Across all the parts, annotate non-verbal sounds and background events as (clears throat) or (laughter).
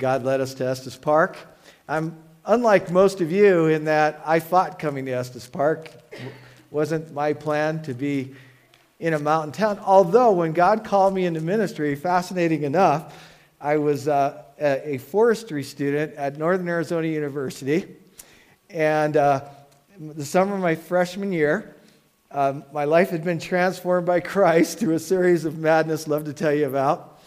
God led us to Estes Park. I'm unlike most of you in that I fought coming to Estes Park. Wasn't my plan to be in a mountain town. Although, when God called me into ministry, fascinating enough, I was uh, a forestry student at Northern Arizona University. And uh, the summer of my freshman year, um, my life had been transformed by (laughs) Christ through a series of madness, love to tell you about.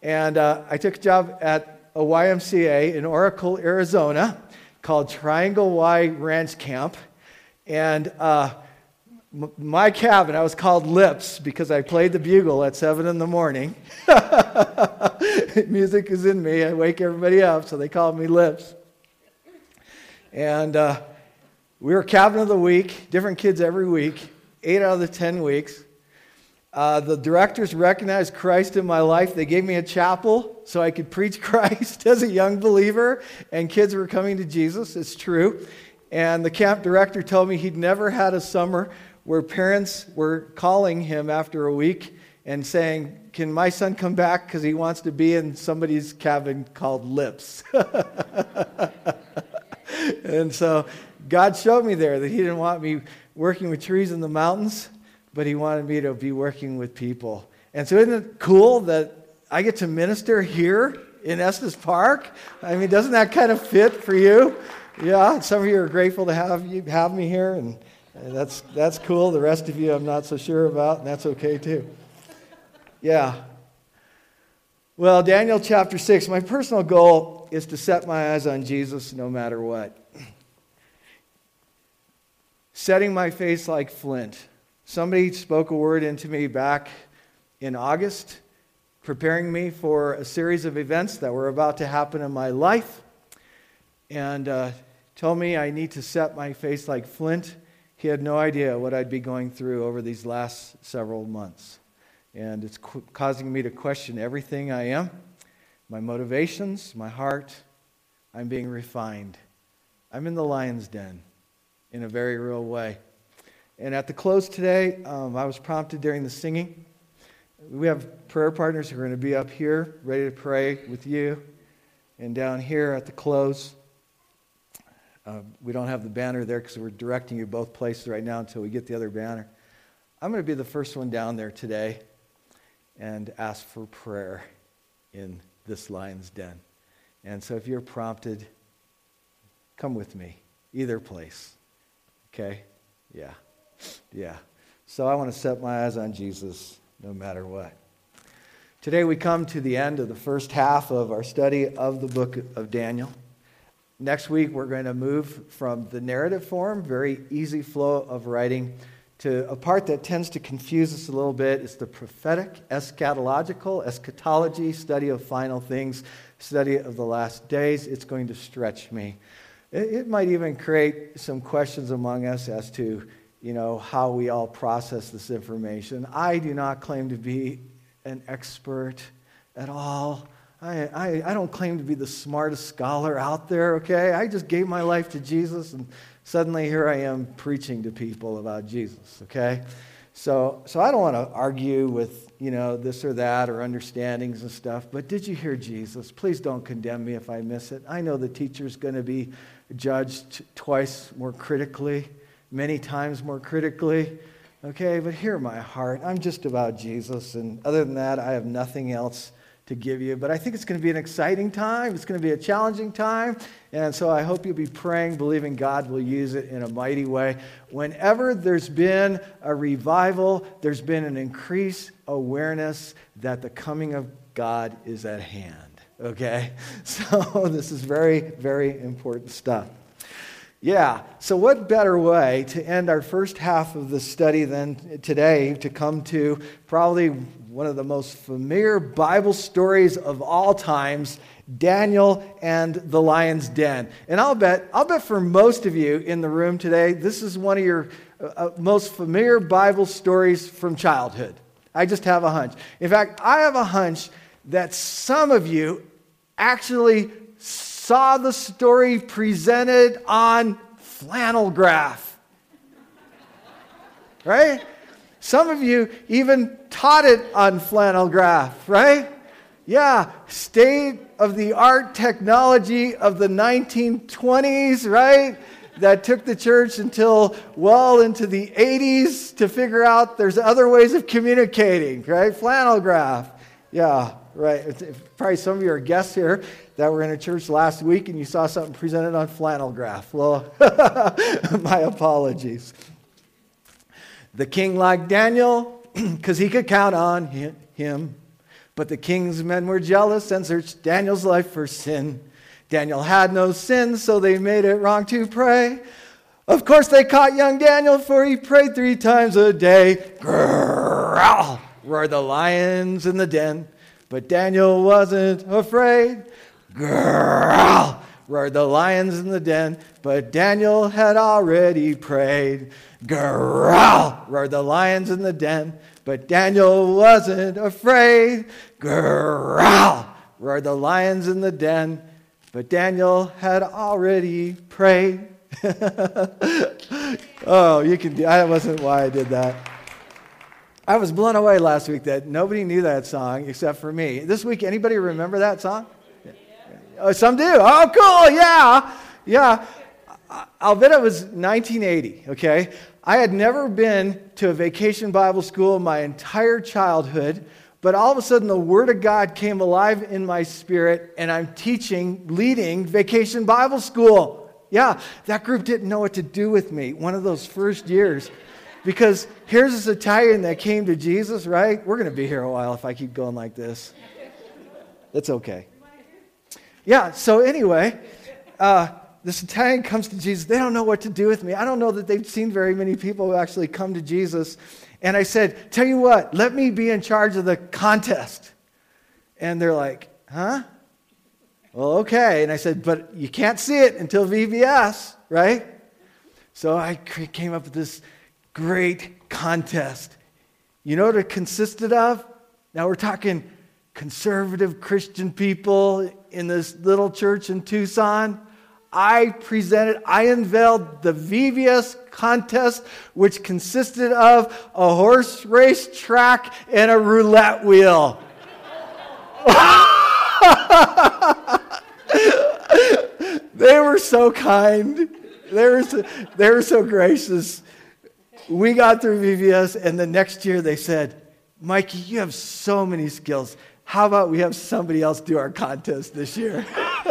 And uh, I took a job at a YMCA in Oracle, Arizona, called Triangle Y Ranch Camp. And uh, m- my cabin, I was called Lips because I played the bugle at 7 in the morning. (laughs) Music is in me. I wake everybody up, so they called me Lips. And uh, we were cabin of the week, different kids every week, eight out of the 10 weeks. Uh, the directors recognized Christ in my life. They gave me a chapel so I could preach (laughs) Christ as a young believer, and kids were coming to Jesus. It's true. And the camp director told me he'd never had a summer where parents were calling him after a week and saying, Can my son come back because he wants to be in somebody's cabin called Lips? (laughs) and so God showed me there that he didn't want me working with trees in the mountains but he wanted me to be working with people. And so, isn't it cool that I get to minister here in Estes Park? I mean, doesn't that kind of fit for you? Yeah, some of you are grateful to have you have me here, and that's that's cool. The rest of you, I'm not so sure about, and that's okay too. Yeah. Well, Daniel chapter six. My personal goal is to set my eyes on Jesus no matter what. Setting my face like flint Somebody spoke a word into me back in August, preparing me for a series of events that were about to happen in my life, and uh, told me I need to set my face like flint. He had no idea what I'd be going through over these last several months. And it's qu- causing me to question everything I am my motivations, my heart. I'm being refined. I'm in the lion's den in a very real way. And at the close today, um, I was prompted during the singing. We have prayer partners who are going to be up here ready to pray with you. And down here at the close, uh, we don't have the banner there because we're directing you both places right now until we get the other banner. I'm going to be the first one down there today and ask for prayer in this lion's den. And so if you're prompted, come with me, either place. Okay? Yeah. Yeah. So I want to set my eyes on Jesus no matter what. Today we come to the end of the first half of our study of the book of Daniel. Next week we're going to move from the narrative form, very easy flow of writing, to a part that tends to confuse us a little bit. It's the prophetic, eschatological, eschatology, study of final things, study of the last days. It's going to stretch me. It, might even create some questions among us as to you know, how we all process this information. I do not claim to be an expert at all. I, I, I, don't claim to be the smartest scholar out there, okay? I just gave my life to Jesus, and suddenly here I am preaching to people about Jesus, okay? So, so I don't want to argue with, you know, this or that or understandings and stuff, but did you hear Jesus? Please don't condemn me if I miss it. I know the teacher's going to be judged twice more critically many times more critically. Okay, but hear my heart. I'm just about Jesus, and other than that, I have nothing else to give you. But I think it's going to be an exciting time. It's going to be a challenging time. And so I hope you'll be praying, believing God will use it in a mighty way. Whenever there's been a revival, there's been an increased awareness that the coming of God is at hand. Okay? (laughs) So this is very, very important stuff. Yeah, so what better way to end our first half of the study than today to come to probably one of the most familiar Bible stories of all times, Daniel and the lion's den. And I'll bet, I'll bet for most of you in the room today, this is one of your uh, uh most familiar Bible stories from childhood. I just have a hunch. In fact, I have a hunch that some of you actually saw the story presented on flannel graph. Right? Some of you even taught it on flannel graph, right? Yeah, state of the art technology of the 1920s, right? That took the church until well into the 80s to figure out there's other ways of communicating, right? Flannel graph. Yeah, right. Probably some of you are guests here that were in a church last week and you saw something presented on flannel graph. Well, (laughs) my apologies. The king liked Daniel (clears throat) because he could count on him. But the king's men were jealous and searched Daniel's life for sin. Daniel had no sin, so they made it wrong to pray. Of course, they caught young Daniel, for he prayed three times a day. Growl, roared the lions in the den. But Daniel wasn't afraid. Growl, roared the lions in the den. But Daniel had already prayed. Growl, roared the lions in the den. But Daniel wasn't afraid. Growl, roared the lions in the den. But Daniel had already prayed. (laughs) oh, you can. That wasn't why I did that. I was blown away last week that nobody knew that song except for me. This week, anybody remember that song? Oh, some do. Oh, cool. Yeah. Yeah. I'll it was 1980, okay? I had never been to a vacation Bible school in my entire childhood, but all of a sudden the Word of God came alive in my spirit, and I'm teaching, leading vacation Bible school. Yeah, that group didn't know what to do with me one of those first years. Because here's this Italian that came to Jesus, right? We're going to be here a while if I keep going like this. It's okay. Yeah, so anyway, uh, this Italian comes to Jesus. They don't know what to do with me. I don't know that they've seen very many people who actually come to Jesus. And I said, Tell you what, let me be in charge of the contest. And they're like, Huh? Well, okay. And I said, But you can't see it until VBS, right? So I came up with this great contest. You know what it consisted of? Now we're talking conservative Christian people in this little church in Tucson. I presented, I unveiled the VBS contest, which consisted of a horse race track and a roulette wheel. (laughs) they were so kind. They were so, they were so gracious we got through VBS, and the next year they said, Mikey, you have so many skills. How about we have somebody else do our contest this year? (laughs)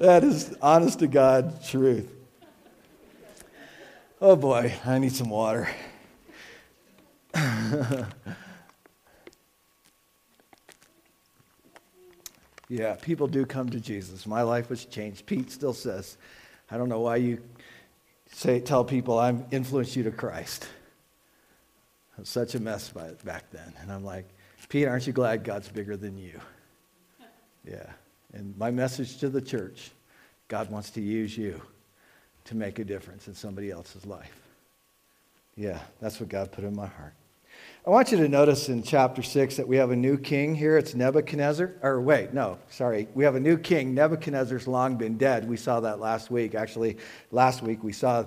that is honest to God truth. Oh boy, I need some water. (laughs) yeah, people do come to Jesus. My life was changed. Pete still says, I don't know why you say, tell people I've influenced you to Christ. Was such a mess by, back then. And I'm like, Pete, aren't you glad God's bigger than you? (laughs) Yeah. And my message to the church God wants to use you to make a difference in somebody else's life. Yeah, that's what God put in my heart. I want you to notice in chapter 6 that we have a new king here. It's Nebuchadnezzar. Or wait, no, sorry. We have a new king. Nebuchadnezzar's long been dead. We saw that last week. Actually, last week we saw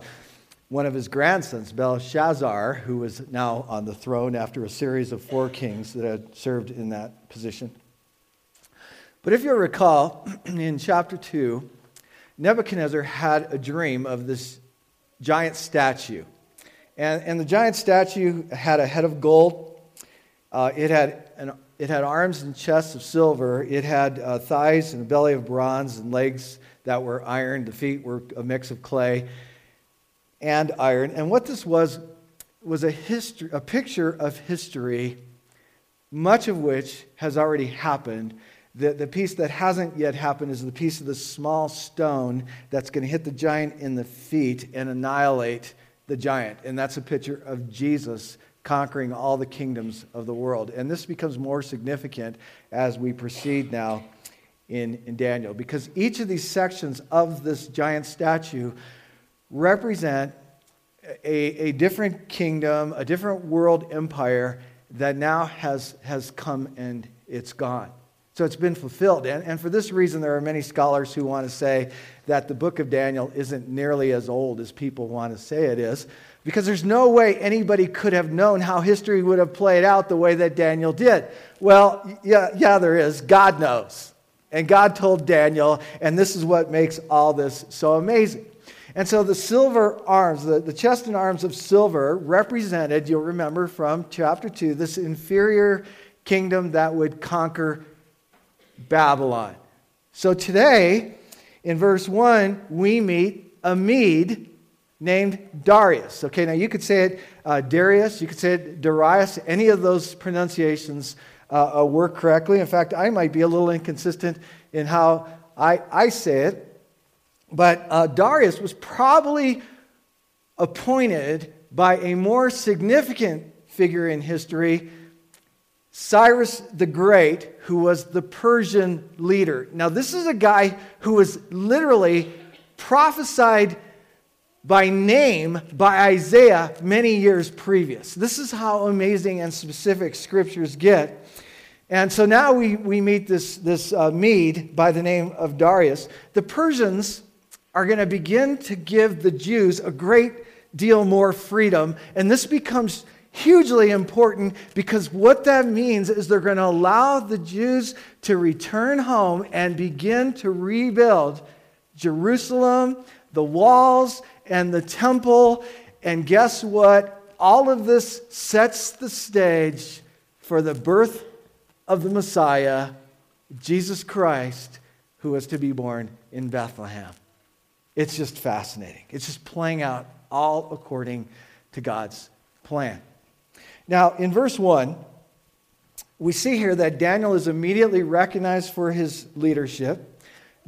one of his grandsons, Belshazzar, who was now on the throne after a series of four kings that had served in that position. But if you recall, (clears throat) in chapter 2, Nebuchadnezzar had a dream of this giant statue. And, and the giant statue had a head of gold. Uh, it, had an, it had arms and chests of silver. It had uh, thighs and a belly of bronze and legs that were iron. The feet were a mix of clay and iron. And what this was was a, history, a picture of history, much of which has already happened. The, the piece that hasn't yet happened is the piece of the small stone that's going to hit the giant in the feet and annihilate the giant. And that's a picture of Jesus conquering all the kingdoms of the world. And this becomes more significant as we proceed now in, in Daniel, because each of these sections of this giant statue represent a, a different kingdom, a different world empire that now has, has come and it's gone. So it's been fulfilled. And, and for this reason, there are many scholars who want to say that the book of Daniel isn't nearly as old as people want to say it is, because there's no way anybody could have known how history would have played out the way that Daniel did. Well, yeah, yeah, there is. God knows. And God told Daniel, and this is what makes all this so amazing. And so the silver arms, the, the chest and arms of silver, represented, you'll remember from chapter 2, this inferior kingdom that would conquer Babylon. So today, in verse 1, we meet a Mede named Darius. Okay, now you could say it uh, Darius, you could say it Darius, any of those pronunciations uh, uh, work correctly. In fact, I might be a little inconsistent in how I, I say it. But uh, Darius was probably appointed by a more significant figure in history, Cyrus the Great, who was the Persian leader. Now, this is a guy who was literally prophesied by name by Isaiah many years previous. This is how amazing and specific scriptures get. And so now we, we meet this, this uh, Mede by the name of Darius. The Persians are going to begin to give the Jews a great deal more freedom. And this becomes hugely important because what that means is they're going to allow the Jews to return home and begin to rebuild Jerusalem, the walls, and the temple. And guess what? All of this sets the stage for the birth of the Messiah, Jesus Christ, who was to be born in Bethlehem. It's just fascinating. It's just playing out all according to God's plan. Now, in verse 1, we see here that Daniel is immediately recognized for his leadership.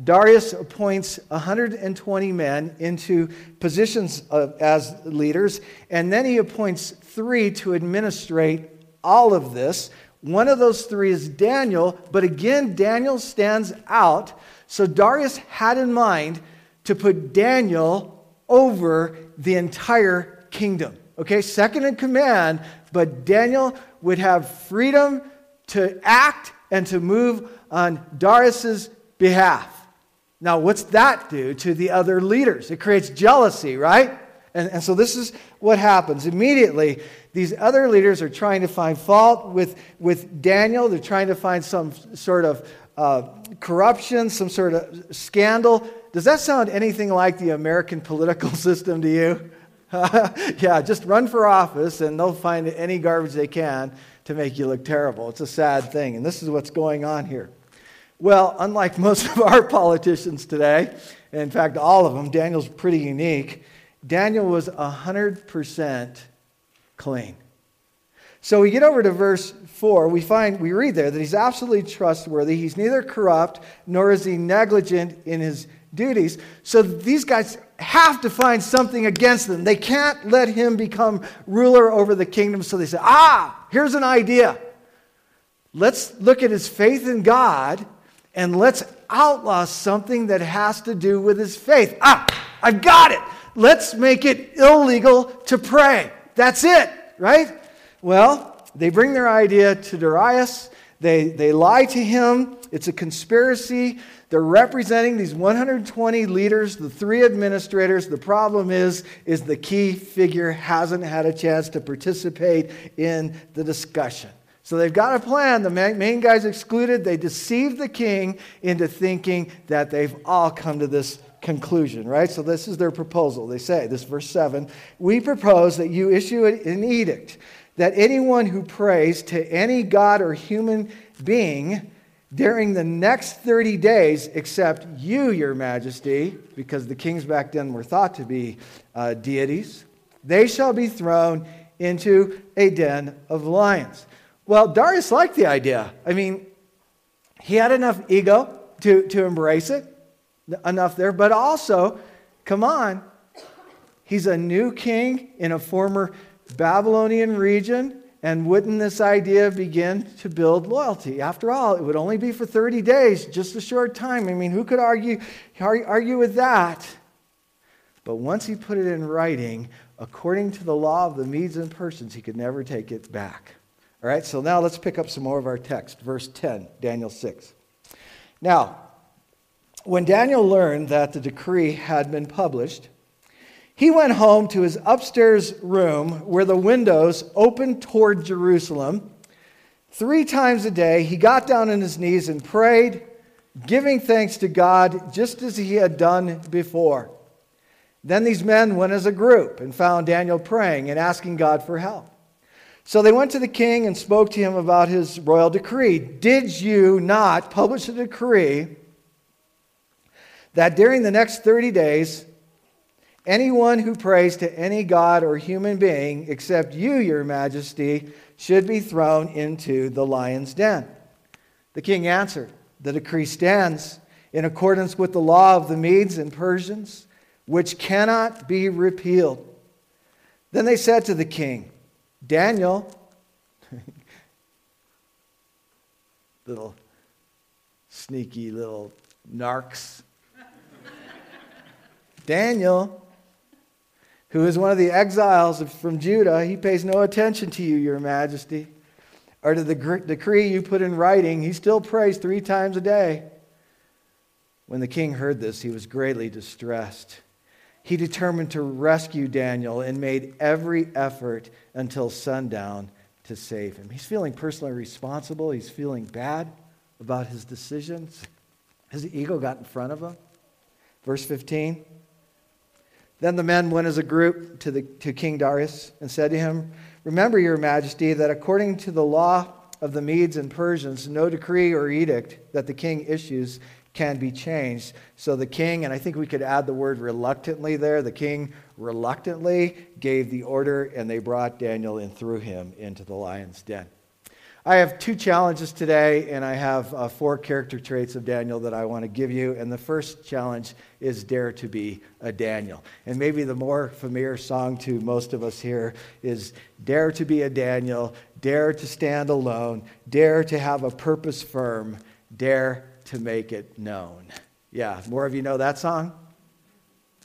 Darius appoints 120 men into positions of, as leaders, and then he appoints three to administrate all of this. One of those three is Daniel, but again, Daniel stands out. So Darius had in mind to put Daniel over the entire kingdom. Okay, second in command, but Daniel would have freedom to act and to move on Darius's behalf. Now, what's that do to the other leaders? It creates jealousy, right? And, and so this is what happens. Immediately, these other leaders are trying to find fault with, with Daniel. They're trying to find some sort of uh, corruption, some sort of scandal. Does that sound anything like the American political (laughs) system to you? (laughs) yeah, just run for office and they'll find any garbage they can to make you look terrible. It's a sad thing. And this is what's going on here. Well, unlike (laughs) most of our politicians today, in fact, all of them, Daniel's pretty unique. Daniel was 100% clean. So we get over to verse 4, we find, we read there that he's absolutely trustworthy. He's neither corrupt nor is he negligent in his duties. So these guys have to find something against them. They can't let him become ruler over the kingdom. So they say, ah, here's an idea. Let's look at his faith in God and let's outlaw something that has to do with his faith. Ah, I've got it. Let's make it illegal to pray. That's it, right? Well, they bring their idea to Darius. They, they lie to him. It's a conspiracy. They're representing these 120 leaders, the three administrators. The problem is, is the key figure hasn't had a chance to participate in the discussion. So they've got a plan. The main guy's excluded. They deceive the king into thinking that they've all come to this conclusion, right? So this is their proposal. They say, this verse 7 We propose that you issue an edict that anyone who prays to any god or human being during the next 30 days, except you, your majesty, because the kings back then were thought to be uh, deities, they shall be thrown into a den of lions. Well, Darius liked the idea. I mean, he had enough ego to, to embrace it, enough there, but also, come on, he's a new king in a former Babylonian region. And wouldn't this idea begin to build loyalty? After all, it would only be for 30 days, just a short time. I mean, who could argue, argue with that? But once he put it in writing, according to the law of the Medes and Persians, he could never take it back. All right, so now let's pick up some more of our text. Verse 10, Daniel 6. Now, when Daniel learned that the decree had been published, he went home to his upstairs room where the windows opened toward Jerusalem. Three times a day, he got down on his knees and prayed, giving thanks to God just as he had done before. Then these men went as a group and found Daniel praying and asking God for help. So they went to the king and spoke to him about his royal decree. Did you not publish a decree that during the next 30 days, anyone who prays to any god or human being except you, your majesty, should be thrown into the lion's den? The king answered, The decree stands in accordance with the law of the Medes and Persians, which cannot be repealed. Then they said to the king, Daniel, (laughs) little sneaky little narcs. (laughs) Daniel, who is one of the exiles from Judah, he pays no attention to you, your majesty, or to the decree you put in writing. He still prays three times a day. When the king heard this, he was greatly distressed he determined to rescue Daniel and made every effort until sundown to save him. He's feeling personally responsible. He's feeling bad about his decisions. Has his ego got in front of him. Verse 15. Then the men went as a group to, the, to King Darius and said to him, Remember, your majesty, that according to the law of the Medes and Persians, no decree or edict that the king issues can be changed. So the king, and I think we could add the word reluctantly there, the king reluctantly gave the order, and they brought Daniel and threw him into the lion's den. I have two challenges today, and I have uh, four character traits of Daniel that I want to give you. And the first challenge is dare to be a Daniel. And maybe the more familiar song to most of us here is Dare to be a Daniel, dare to stand alone, dare to have a purpose firm, dare to make it known. Yeah, more of you know that song?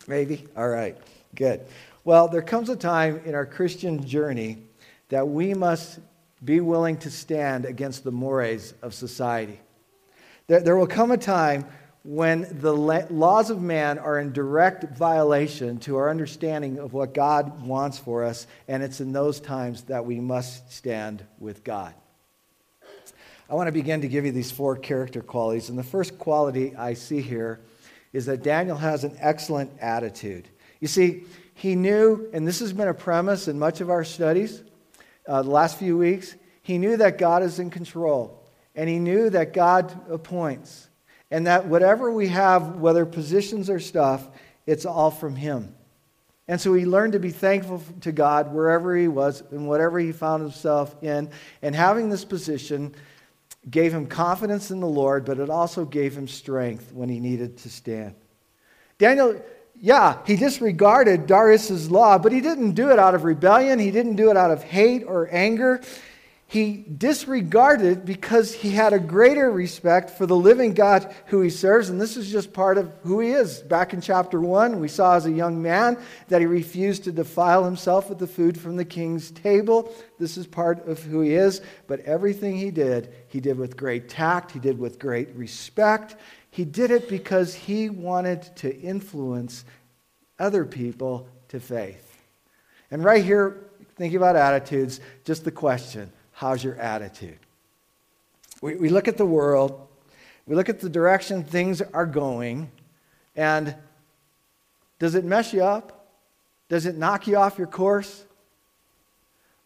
Maybe? All right, good. Well, there comes a time in our Christian journey that we must be willing to stand against the mores of society. There, there will come a time when the laws of man are in direct violation to our understanding of what God wants for us, and it's in those times that we must stand with God. I want to begin to give you these four character qualities. And the first quality I see here is that Daniel has an excellent attitude. You see, he knew, and this has been a premise in much of our studies uh, the last few weeks, he knew that God is in control. And he knew that God appoints. And that whatever we have, whether positions or stuff, it's all from him. And so he learned to be thankful to God wherever he was and whatever he found himself in. And having this position gave him confidence in the Lord, but it also gave him strength when he needed to stand. Daniel, yeah, he disregarded Darius's law, but he didn't do it out of rebellion. He didn't do it out of hate or anger he disregarded it because he had a greater respect for the living God who he serves. And this is just part of who he is. Back in chapter 1, we saw as a young man that he refused to defile himself with the food from the king's table. This is part of who he is. But everything he did, he did with great tact, he did with great respect. He did it because he wanted to influence other people to faith. And right here, thinking about attitudes, just the question How's your attitude? We, we look at the world, we look at the direction things are going, and does it mess you up? Does it knock you off your course?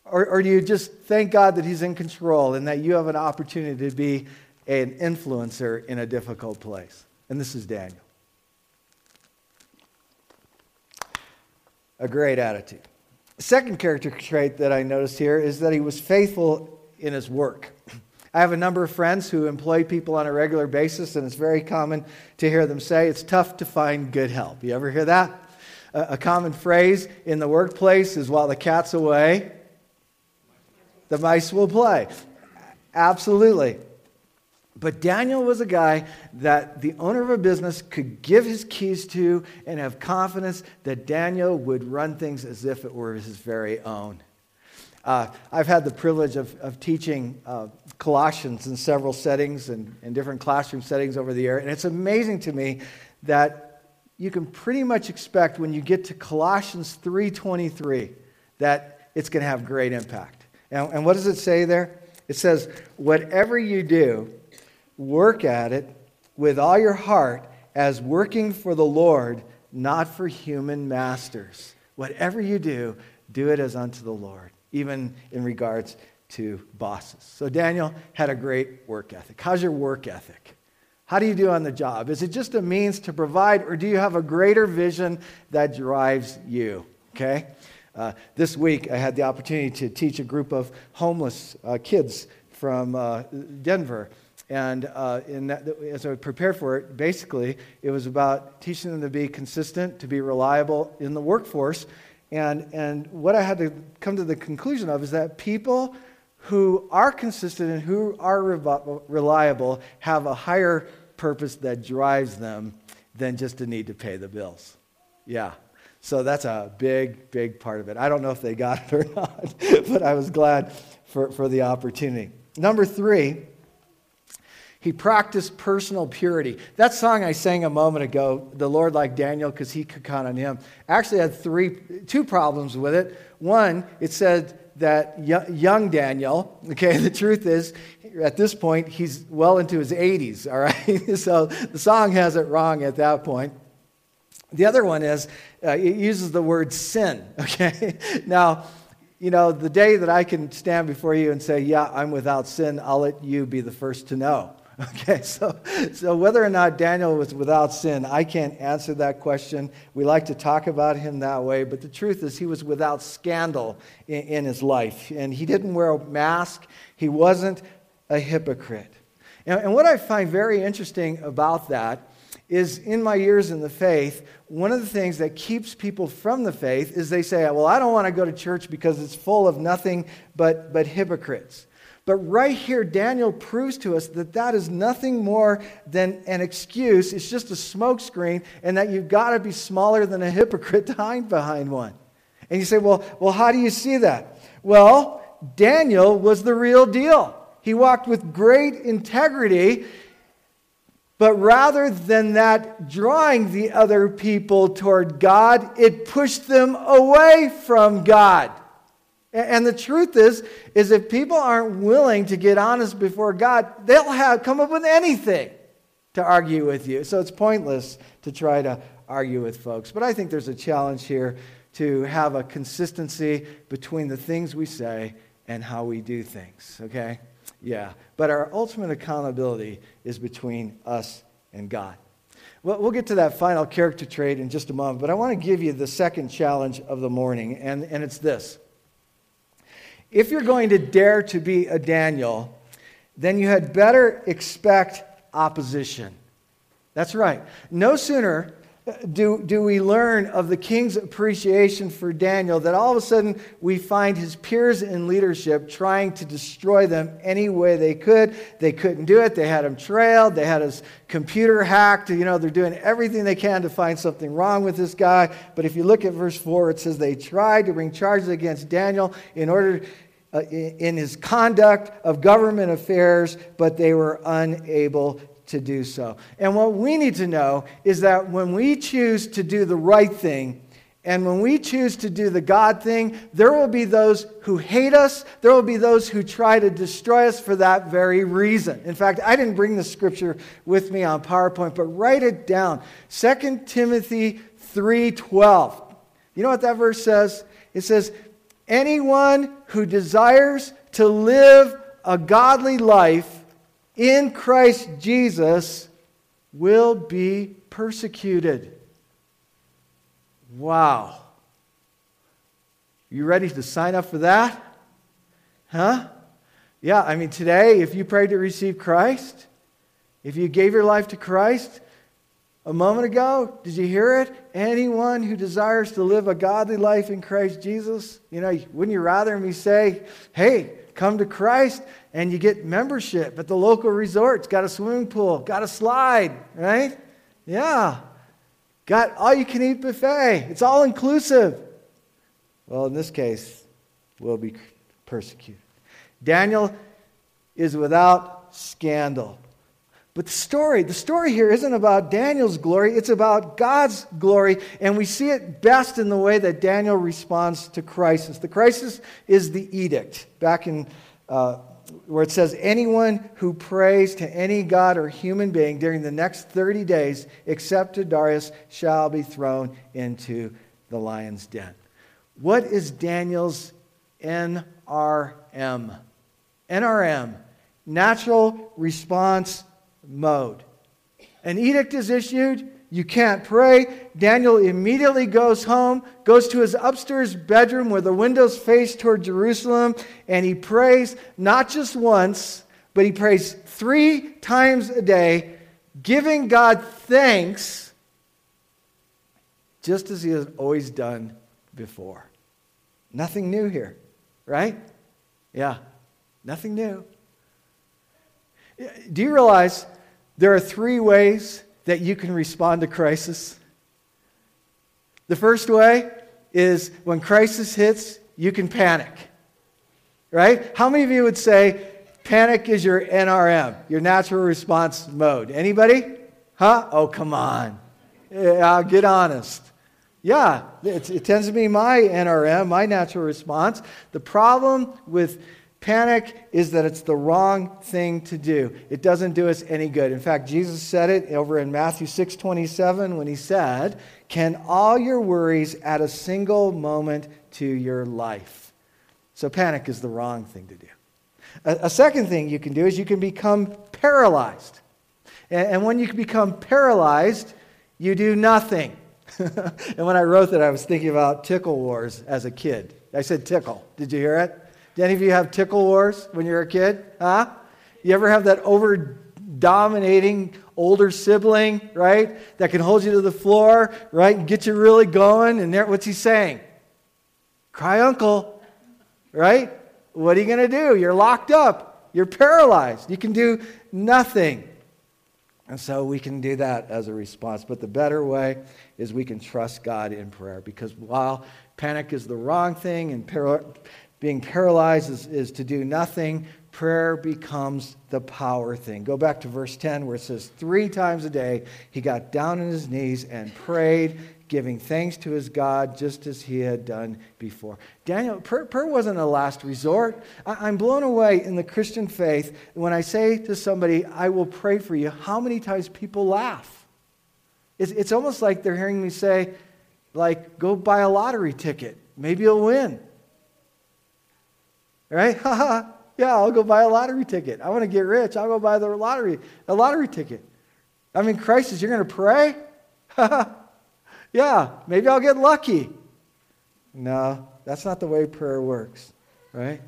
Or, or do you just thank God that He's in control and that you have an opportunity to be an influencer in a difficult place? And this is Daniel. A great attitude. Second character trait that I noticed here is that he was faithful in his work. I have a number of friends who employ people on a regular basis, and it's very common to hear them say, It's tough to find good help. You ever hear that? A, common phrase in the workplace is, While the cat's away, the mice will play. Absolutely. But Daniel was a guy that the owner of a business could give his keys to and have confidence that Daniel would run things as if it were his very own. Uh, I've had the privilege of, of teaching uh, Colossians in several settings and in different classroom settings over the year, and it's amazing to me that you can pretty much expect when you get to Colossians 3:23 that it's going to have great impact. And, and what does it say there? It says, "Whatever you do, work at it with all your heart as working for the Lord, not for human masters. Whatever you do, do it as unto the Lord." even in regards to bosses. So Daniel had a great work ethic. How's your work ethic? How do you do on the job? Is it just a means to provide, or do you have a greater vision that drives you? Okay? Uh, this week, I had the opportunity to teach a group of homeless uh, kids from uh, Denver. And uh, that, as I prepared for it, basically, it was about teaching them to be consistent, to be reliable in the workforce, and, and what I had to come to the conclusion of is that people who are consistent and who are reliable have a higher purpose that drives them than just a need to pay the bills. Yeah. So that's a big, big part of it. I don't know if they got it or (laughs) not, but I was glad for, for the opportunity. Number three, he practiced personal purity. That song I sang a moment ago, The Lord Like Daniel, because he could count on him, actually had three, two problems with it. One, it said that young Daniel, (laughs) okay, the truth is, at this point, he's well into his 80s, all right? (laughs) so the song has it wrong at that point. The other one is, uh, it uses the word sin, (laughs) okay? now, you know, the day that I can stand before you and say, yeah, I'm without sin, I'll let you be the first to know. (laughs) Okay, so, so whether or not Daniel was without sin, I can't answer that question. We like to talk about him that way, but the truth is he was without scandal in, in his life. And he didn't wear a mask, he wasn't a hypocrite. And, and what I find very interesting about that is in my years in the faith, one of the things that keeps people from the faith is they say, Well, I don't want to go to church because it's full of nothing but, but hypocrites. But right here, Daniel proves to us that that is nothing more than an excuse. It's just a smokescreen, and that you've got to be smaller than a hypocrite (laughs) to hide behind one. And you say, well, well, how do you see that? Well, Daniel was the real deal. He walked with great integrity, but rather than that drawing the other people toward God, it pushed them away from God. And the truth is, is if people aren't willing to get honest before God, they'll have come up with anything to argue with you. So it's pointless to try to argue with folks. But I think there's a challenge here to have a consistency between the things we say and how we do things, okay? Yeah. But our ultimate accountability is between us and God. Well, we'll get to that final character trait in just a moment, but I want to give you the second challenge of the morning, and, and it's this if you're going to dare to be a Daniel, then you had better expect opposition. That's right. No sooner do, do we learn of the king's appreciation for Daniel that all of a sudden we find his peers in leadership trying to destroy them any way they could. They couldn't do it. They had him trailed. They had his computer hacked. You know, they're doing everything they can to find something wrong with this guy. But if you look at verse 4, it says they tried to bring charges against Daniel in order uh, Uh, in his conduct of government affairs, but they were unable to do so. And what we need to know is that when we choose to do the right thing, and when we choose to do the God thing, there will be those who hate us. There will be those who try to destroy us for that very reason. In fact, I didn't bring the scripture with me on PowerPoint, but write it down. 2 Timothy 3:12. You know what that verse says? It says, Anyone who desires to live a godly life in Christ Jesus will be persecuted. Wow. You ready to sign up for that? Huh? Yeah, I mean, today, if you prayed to receive Christ, if you gave your life to Christ, a moment ago. Did you hear it? Anyone who desires to live a godly life in Christ Jesus, you know, wouldn't you rather me say, hey, come to Christ and you get membership at the local resort? Got a swimming pool, got a slide, right? Yeah. Got all you can eat buffet. It's all inclusive. Well, in this case, we'll be persecuted. Daniel is without scandal. But the story, the story here isn't about Daniel's glory, it's about God's glory, and we see it best in the way that Daniel responds to crisis. The crisis is the edict, back in uh, where it says, Anyone who prays to any god or human being during the next 30 days, except to Darius, shall be thrown into the lion's den. What is Daniel's NRM? NRM, natural response mode. An edict is issued. You can't pray. Daniel immediately goes home, goes to his upstairs bedroom where the windows face toward Jerusalem, and he prays not just once, but he prays three times a day, giving God thanks, just as he has always done before. Nothing new here, right? Yeah, nothing new. Do you realize there are three ways that you can respond to crisis? The first way is when crisis hits, you can panic. Right? How many of you would say panic is your NRM, your natural response mode? Anybody? Huh? Oh, come on. Yeah, get honest. Yeah, it, it tends to be my NRM, my natural response. The problem with Panic is that it's the wrong thing to do. It doesn't do us any good. In fact, Jesus said it over in Matthew 6 27 when he said, Can all your worries add a single moment to your life? So, panic is the wrong thing to do. A, a second thing you can do is you can become paralyzed. And, and when you become paralyzed, you do nothing. (laughs) and when I wrote that, I was thinking about tickle wars as a kid. I said tickle. Did you hear it? Did any of you have tickle wars when you were a kid? Huh? You ever have that over dominating older sibling, right? That can hold you to the floor, right? And get you really going. And there, what's he saying? Cry uncle, right? What are you going to do? You're locked up. You're paralyzed. You can do nothing. And so we can do that as a response. But the better way is we can trust God in prayer because while panic is the wrong thing and para- being paralyzed is, is to do nothing. Prayer becomes the power thing. Go back to verse 10 where it says, Three times a day he got down on his knees and prayed, giving thanks to his God just as he had done before. Daniel, prayer, prayer wasn't a last resort. I, I'm blown away in the Christian faith when I say to somebody, I will pray for you, how many times people laugh. It's, it's almost like they're hearing me say, like, go buy a lottery ticket. Maybe you'll win. Right? (laughs) yeah, I'll go buy a lottery ticket. I want to get rich. I'll go buy the lottery, a lottery ticket. I mean, crisis, you're going to pray? (laughs) yeah, maybe I'll get lucky. No, that's not the way prayer works, right?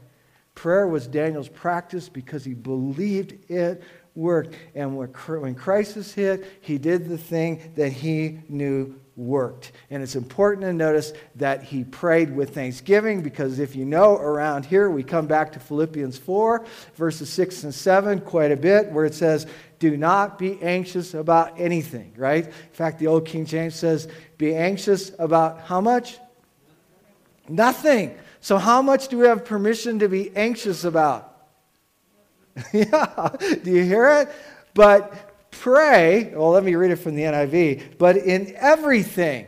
Prayer was Daniel's practice because he believed it worked. And when crisis hit, he did the thing that he knew worked. And it's important to notice that he prayed with thanksgiving because if you know around here, we come back to Philippians 4, verses 6 and 7 quite a bit, where it says, Do not be anxious about anything, right? In fact, the old King James says, Be anxious about how much? Nothing. So, how much do we have permission to be anxious about? (laughs) yeah, do you hear it? But pray, well, let me read it from the NIV, but in everything,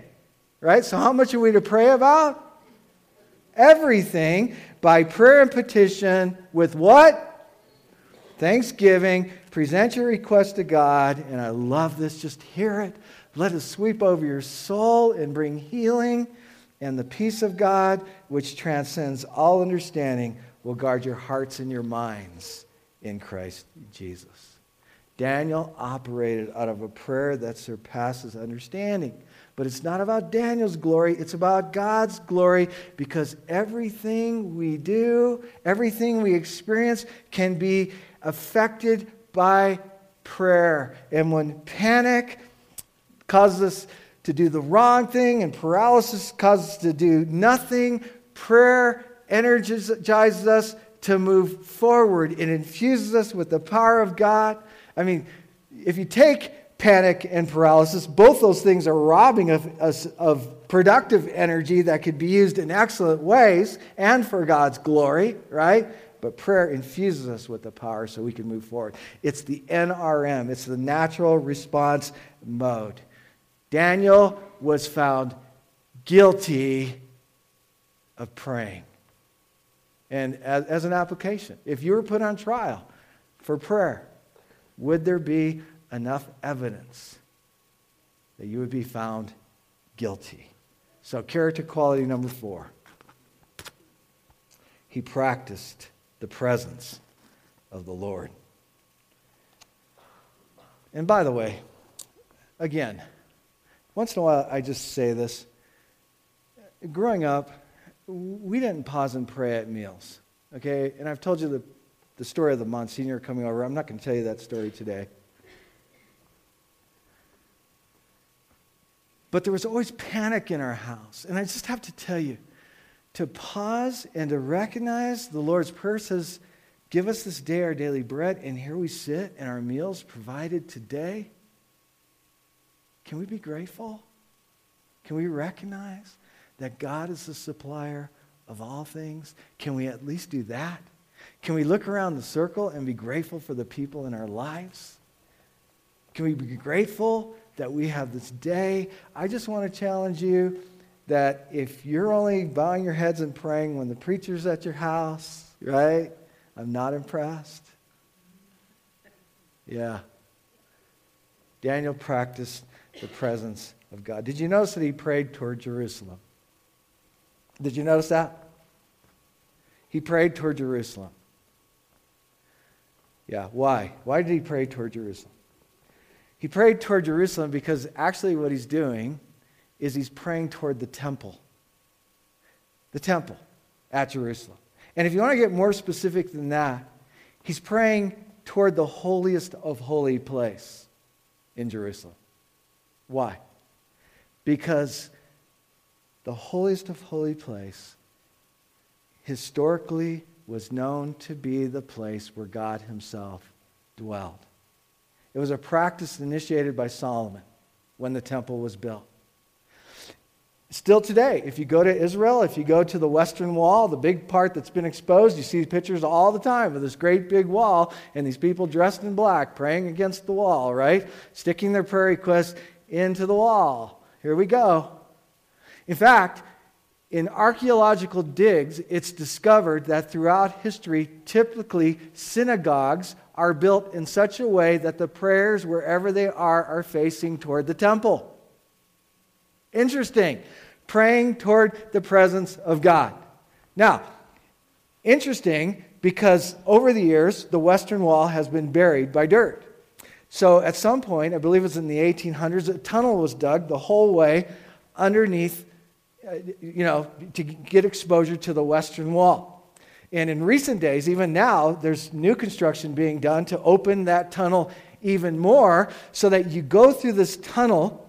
right? So, how much are we to pray about? Everything by prayer and petition with what? Thanksgiving. Present your request to God. And I love this. Just hear it. Let it sweep over your soul and bring healing. And the peace of God, which transcends all understanding, will guard your hearts and your minds in Christ Jesus. Daniel operated out of a prayer that surpasses understanding. But it's not about Daniel's glory, it's about God's glory because everything we do, everything we experience can be affected by prayer. And when panic causes us to do the wrong thing and paralysis causes us to do nothing, prayer energizes us to move forward. It infuses us with the power of God I mean, if you take panic and paralysis. Both those things are robbing us of productive energy that could be used in excellent ways and for God's glory, right? But prayer infuses us with the power so we can move forward. It's the NRM, it's the natural response mode. Daniel was found guilty of praying. And as, as, an application, if you were put on trial for prayer, would there be enough evidence that you would be found guilty? So, character quality number four he practiced the presence of the Lord. And by the way, again, once in a while I just say this. Growing up, we didn't pause and pray at meals. Okay? And I've told you the, the story of the Monsignor coming over. I'm not going to tell you that story today. But there was always panic in our house. And I just have to tell you to pause and to recognize the Lord's Prayer says, Give us this day our daily bread. And here we sit, and our meals provided today. Can we be grateful? Can we recognize that God is the supplier of all things? Can we at least do that? Can we look around the circle and be grateful for the people in our lives? Can we be grateful that we have this day? I just want to challenge you that if you're only bowing your heads and praying when the preacher's at your house, right? I'm not impressed. Yeah. Daniel practiced the presence of God. Did you notice that he prayed toward Jerusalem? Did you notice that? He prayed toward Jerusalem. Yeah, why? Why did he pray toward Jerusalem? He prayed toward Jerusalem because actually what he's doing is he's praying toward the temple. The temple at Jerusalem. And if you want to get more specific than that, he's praying toward the holiest of holy place in Jerusalem. Why? Because the holiest of holy place historically was known to be the place where God himself dwelled. It was a practice initiated by Solomon when the temple was built. Still today, if you go to Israel, if you go to the Western Wall, the big part that's been exposed, you see pictures all the time of this great big wall and these people dressed in black praying against the wall, right? Sticking their prayer requests into the wall. Here we go. In fact, in archaeological digs, it's discovered that throughout history, typically synagogues are built in such a way that the prayers, wherever they are, are facing toward the temple. Interesting. Praying toward the presence of God. Now, interesting because over the years, the Western Wall has been buried by dirt. So at some point, I believe it was in the 1800s, a tunnel was dug the whole way underneath, Uh, you know, to get exposure to the Western Wall. And in recent days, even now, there's new construction being done to open that tunnel even more so that you go through this tunnel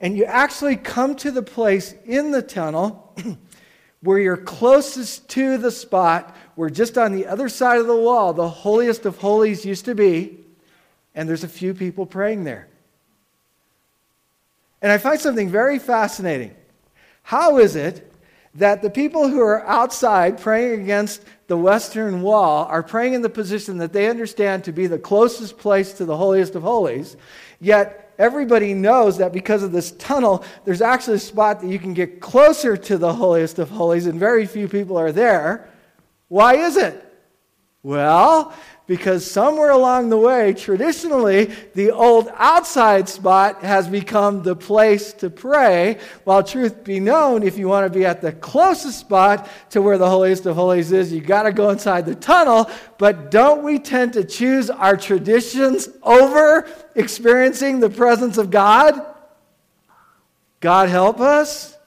and you actually come to the place in the tunnel (clears throat) where you're closest to the spot where just on the other side of the wall the holiest of holies used to be, and there's a few people praying there. And I find something very fascinating. How is it that the people who are outside praying against the western wall are praying in the position that they understand to be the closest place to the holiest of holies, yet everybody knows that because of this tunnel, there's actually a spot that you can get closer to the holiest of holies, and very few people are there. Why is it? Well, because somewhere along the way, traditionally, the old outside spot has become the place to pray. While truth be known, if you want to be at the closest spot to where the holiest of holies is, you got to go inside the tunnel. But don't we tend to choose our traditions over experiencing the presence of God? God help us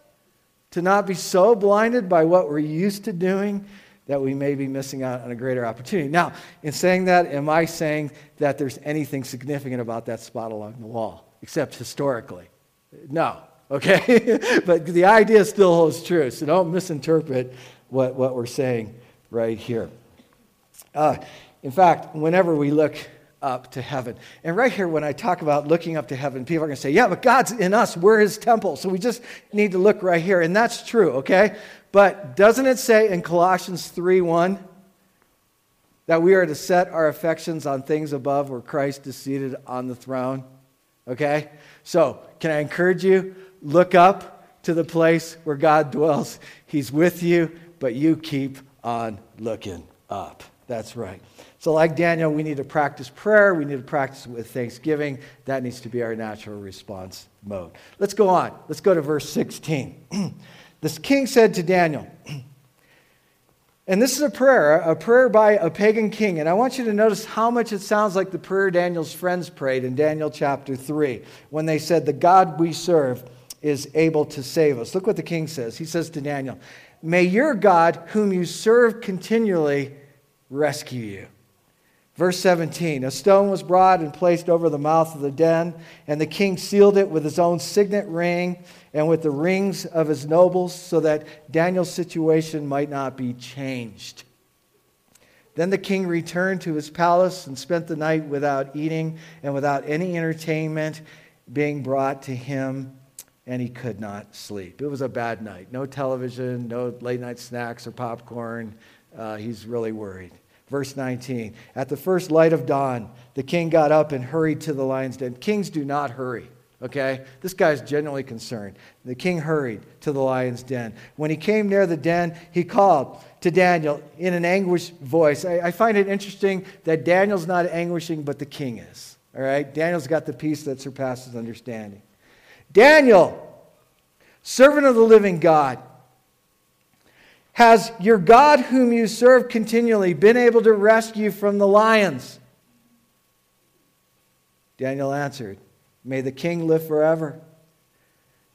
to not be so blinded by what we're used to doing that we may be missing out on a greater opportunity. Now, in saying that, am I saying that there's anything significant about that spot along the wall, except historically? No, okay? (laughs) but the idea still holds true, so don't misinterpret what, what we're saying right here. Uh, in fact, whenever we look up to heaven. And right here, when I talk about looking up to heaven, people are going to say, yeah, but God's in us. We're his temple. So we just need to look right here. And that's true, okay? But doesn't it say in Colossians 3 1 that we are to set our affections on things above where Christ is seated on the throne? Okay? So, can I encourage you? Look up to the place where God dwells. He's with you, but you keep on looking up. That's right. So, like Daniel, we need to practice prayer. We need to practice with thanksgiving. That needs to be our natural response mode. Let's go on. Let's go to verse 16. (clears throat) this king said to Daniel, and this is a prayer, a prayer by a pagan king. And I want you to notice how much it sounds like the prayer Daniel's friends prayed in Daniel chapter 3 when they said, The God we serve is able to save us. Look what the king says. He says to Daniel, May your God, whom you serve continually, rescue you. Verse 17 A stone was brought and placed over the mouth of the den, and the king sealed it with his own signet ring and with the rings of his nobles, so that Daniel's situation might not be changed. Then the king returned to his palace and spent the night without eating and without any entertainment being brought to him, and he could not sleep. It was a bad night. No television, no late night snacks or popcorn. Uh, he's really worried. Verse 19 At the first light of dawn, the king got up and hurried to the lion's den. Kings do not hurry. Okay? This guy's genuinely concerned. The king hurried to the lion's den. When he came near the den, he called to Daniel in an anguished voice. I, I find it interesting that Daniel's not anguishing, but the king is. All right? Daniel's got the peace that surpasses understanding. Daniel, servant of the living God, has your God, whom you serve continually, been able to rescue from the lions? Daniel answered, May the king live forever.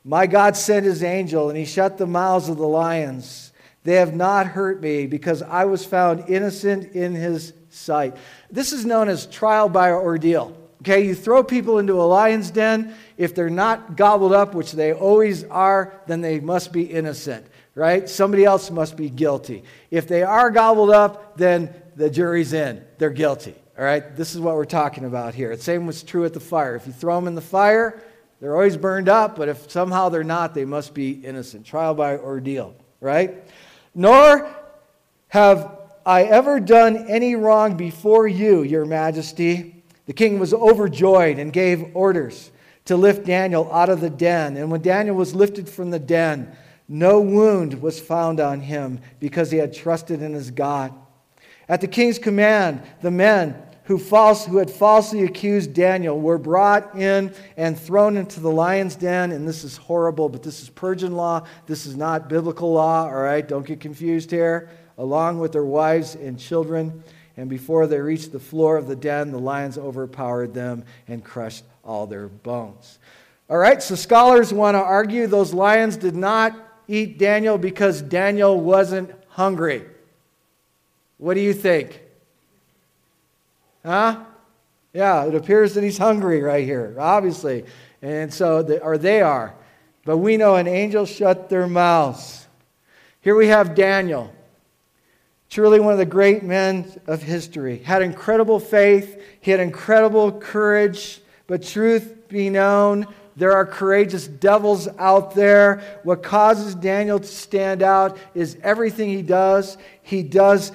My God sent his angel, and he shut the mouths of the lions. They have not hurt me because I was found innocent in his sight. This is known as trial by ordeal. Okay, you throw people into a lion's den. If they're not gobbled up, which they always are, then they must be innocent, right? Somebody else must be guilty. If they are gobbled up, then the jury's in. They're guilty. All right, this is what we're talking about here. The same was true at the fire. If you throw them in the fire, they're always burned up, but if somehow they're not, they must be innocent. Trial by ordeal, right? Nor have I ever done any wrong before you, your majesty. The king was overjoyed and gave orders to lift Daniel out of the den. And when Daniel was lifted from the den, no wound was found on him because he had trusted in his God. At the king's command, the men who, false, who had falsely accused Daniel were brought in and thrown into the lion's den. And this is horrible, but this is Persian law. This is not biblical law, all right? Don't get confused here. Along with their wives and children. And before they reached the floor of the den, the lions overpowered them and crushed all their bones. All right, so scholars want to argue those lions did not eat Daniel because Daniel wasn't hungry. What do you think? Huh? Yeah, it appears that he's hungry right here, obviously. And so, the, or they are. But we know an angel shut their mouths. Here we have Daniel, truly one of the great men of history. Had incredible faith, he had incredible courage, but truth be known, there are courageous devils out there. What causes Daniel to stand out is everything he does. He does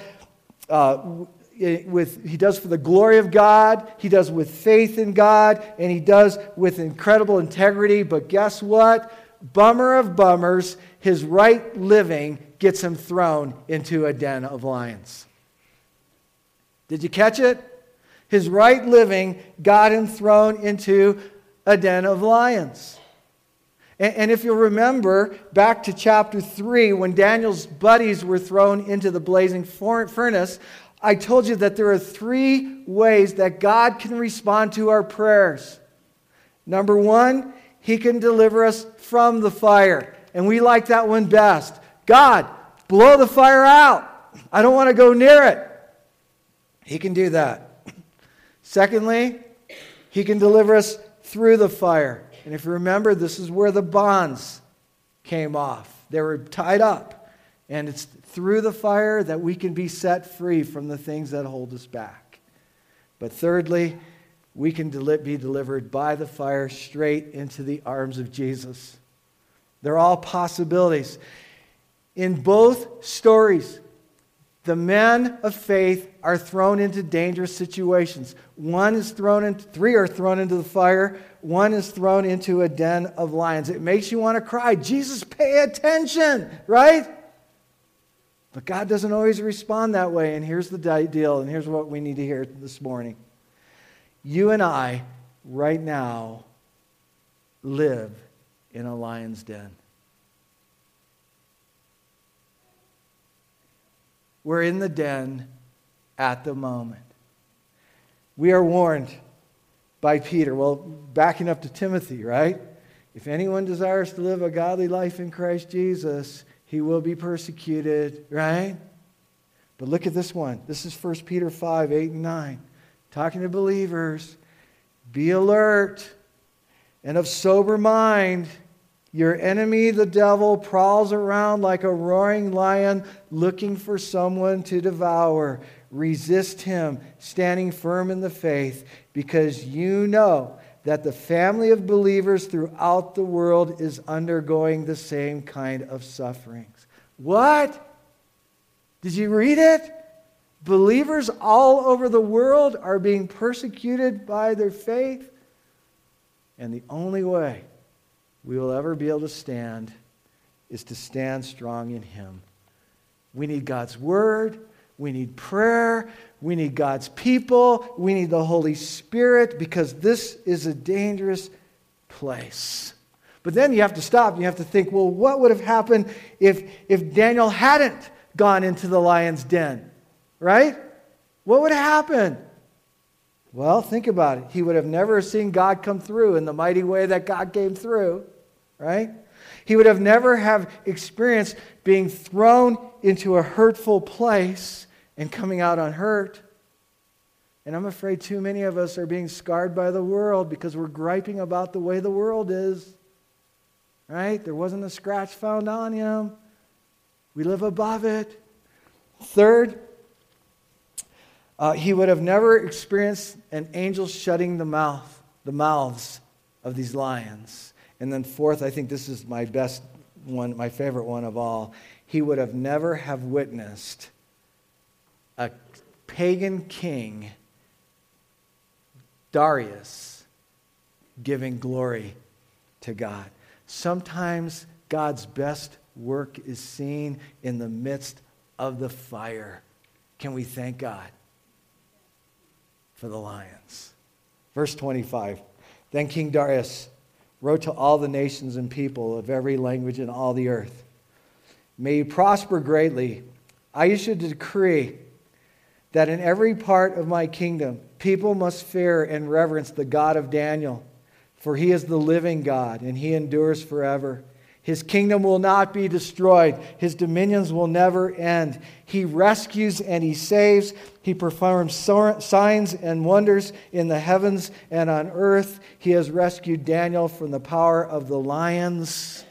uh, with, he does for the glory of God, he does with faith in God, and he does with incredible integrity. But guess what? Bummer of bummers, his right living gets him thrown into a den of lions. Did you catch it? His right living got him thrown into a den of lions. And, if you'll remember back to chapter 3, when Daniel's buddies were thrown into the blazing furnace, I told you that there are three ways that God can respond to our prayers. Number one, He can deliver us from the fire. And we like that one best. God, blow the fire out. I don't want to go near it. He can do that. Secondly, He can deliver us through the fire. And if you remember, this is where the bonds came off. They were tied up. And it's through the fire that we can be set free from the things that hold us back. But thirdly, we can be delivered by the fire straight into the arms of Jesus. They're all possibilities. In both stories, the men of faith are thrown into dangerous situations. One is thrown into, three are thrown into the fire, one is thrown into a den of lions. It makes you want to cry, Jesus, pay attention, right? But God doesn't always respond that way. And here's the deal, and here's what we need to hear this morning. You and I, right now, live in a lion's den. We're in the den at the moment. We are warned by Peter. Well, backing up to Timothy, right? If anyone desires to live a godly life in Christ Jesus, he will be persecuted, right? But look at this one. This is 1 Peter 5 8 and 9. Talking to believers. Be alert and of sober mind. Your enemy, the devil, prowls around like a roaring lion looking for someone to devour. Resist him, standing firm in the faith, because you know that the family of believers throughout the world is undergoing the same kind of sufferings. What? Did you read it? Believers all over the world are being persecuted by their faith. And the only way we will ever be able to stand is to stand strong in Him. We need God's Word. We need prayer. We need God's people. We need the Holy Spirit because this is a dangerous place. But then you have to stop. You have to think, well, what would have happened if, if Daniel hadn't gone into the lion's den? Right? What would have happened? Well, think about it. He would have never seen God come through in the mighty way that God came through right? He would have never have experienced being thrown into a hurtful place and coming out unhurt. And I'm afraid too many of us are being scarred by the world because we're griping about the way the world is. Right? There wasn't a scratch found on him. We live above it. Third, uh, he would have never experienced an angel shutting the mouth, the mouths of these lions. And then fourth, I think this is my best one, my favorite one of all. He would have never have witnessed a pagan king, Darius, giving glory to God. Sometimes God's best work is seen in the midst of the fire. Can we thank God for the lions? Verse 25. Then King Darius wrote to all the nations and people of every language in all the earth. May you prosper greatly. I issue a decree that in every part of my kingdom, people must fear and reverence the God of Daniel, for he is the living God, and he endures forever. His kingdom will not be destroyed. His dominions will never end. He rescues and he saves. He performs signs and wonders in the heavens and on earth. He has rescued Daniel from the power of the lions.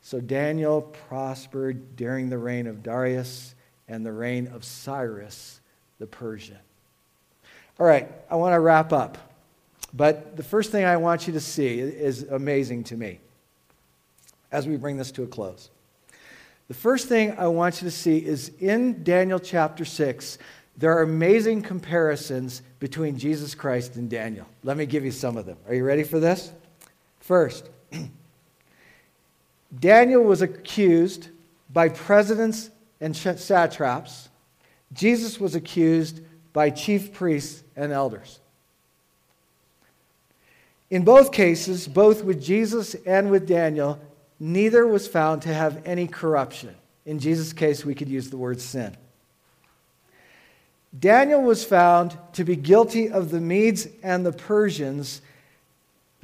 So Daniel prospered during the reign of Darius and the reign of Cyrus the Persian. All right, I want to wrap up. But the first thing I want you to see is amazing to me as we bring this to a close. The first thing I want you to see is in Daniel chapter 6, there are amazing comparisons between Jesus Christ and Daniel. Let me give you some of them. Are you ready for this? First, (clears throat) Daniel was accused by presidents and satraps. Jesus was accused by chief priests and elders. In both cases, both with Jesus and with Daniel, neither was found to have any corruption. In Jesus' case, we could use the word sin. Daniel was found to be guilty of the Medes and the Persians.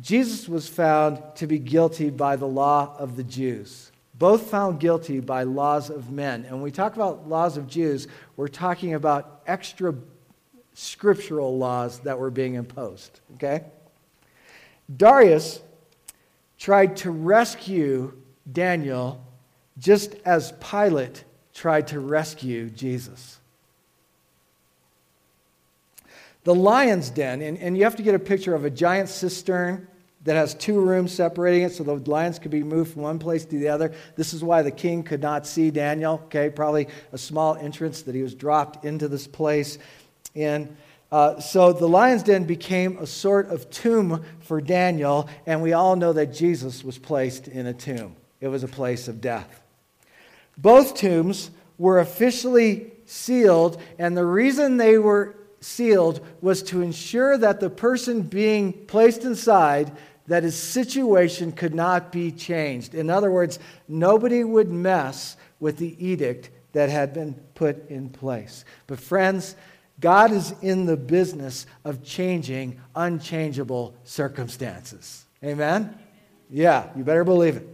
Jesus was found to be guilty by the law of the Jews. Both found guilty by laws of men. And when we talk about laws of Jews, we're talking about extra scriptural laws that were being imposed. Okay? Darius tried to rescue Daniel just as Pilate tried to rescue Jesus. The lion's den, and, and you have to get a picture of a giant cistern that has two rooms separating it so the lions could be moved from one place to the other. This is why the king could not see Daniel, okay? Probably a small entrance that he was dropped into this place. And uh, so the lion's den became a sort of tomb for Daniel, and we all know that Jesus was placed in a tomb. It was a place of death. Both tombs were officially sealed, and the reason they were sealed was to ensure that the person being placed inside that his situation could not be changed. In other words, nobody would mess with the edict that had been put in place. But friends, God is in the business of changing unchangeable circumstances. Amen? Yeah, you better believe it.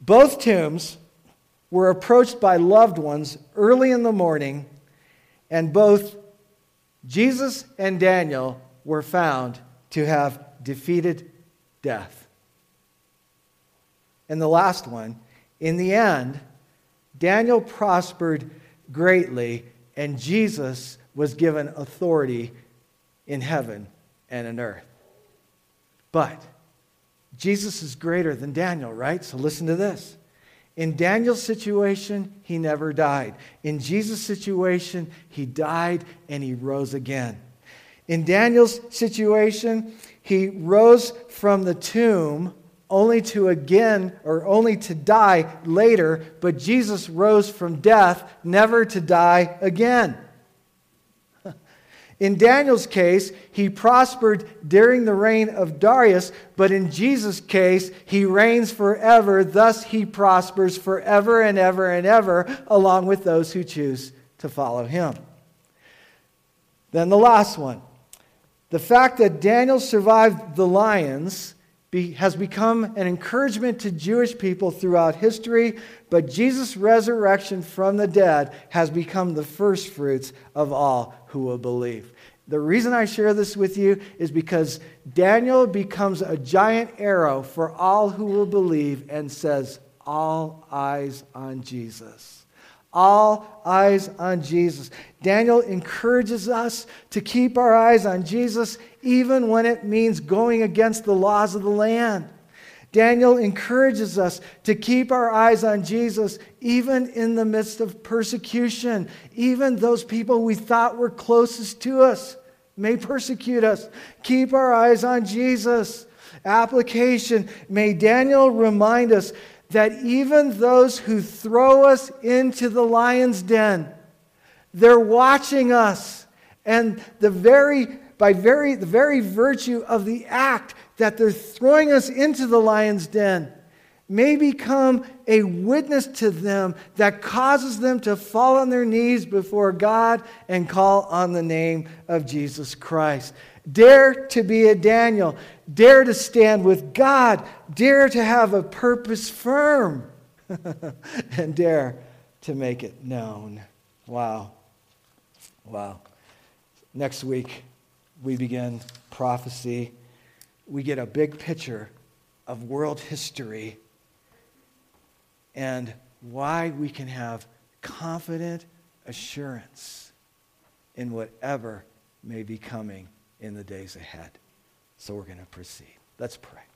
Both tombs were approached by loved ones early in the morning, and both Jesus and Daniel were found to have defeated death. And the last one, in the end, Daniel prospered greatly and Jesus was given authority in heaven and in earth. But Jesus is greater than Daniel, right? So listen to this. In Daniel's situation, he never died. In Jesus' situation, he died and he rose again. In Daniel's situation, he rose from the tomb only to again or only to die later, but Jesus rose from death never to die again. (laughs) In Daniel's case, he prospered during the reign of Darius, but in Jesus' case, he reigns forever. Thus, he prospers forever and ever and ever, along with those who choose to follow him. Then the last one. The fact that Daniel survived the lions be, has become an encouragement to Jewish people throughout history, but Jesus' resurrection from the dead has become the first fruits of all who will believe. The reason I share this with you is because Daniel becomes a giant arrow for all who will believe and says, All eyes on Jesus. All eyes on Jesus. Daniel encourages us to keep our eyes on Jesus even when it means going against the laws of the land. Daniel encourages us to keep our eyes on Jesus even in the midst of persecution. Even those people we thought were closest to us may persecute us. Keep our eyes on Jesus. Application. May Daniel remind us that even those who throw us into the lion's den, they're watching us. And the very, by very, the very virtue of the act that they're throwing us into the lion's den, may become a witness to them that causes them to fall on their knees before God and call on the name of Jesus Christ. Dare to be a Daniel. Dare to stand with God. Dare to have a purpose firm. (laughs) and dare to make it known. Wow. Wow. Next week, we begin prophecy. We get a big picture of world history and why we can have confident assurance in whatever may be coming in the days ahead. So we're going to proceed. Let's pray.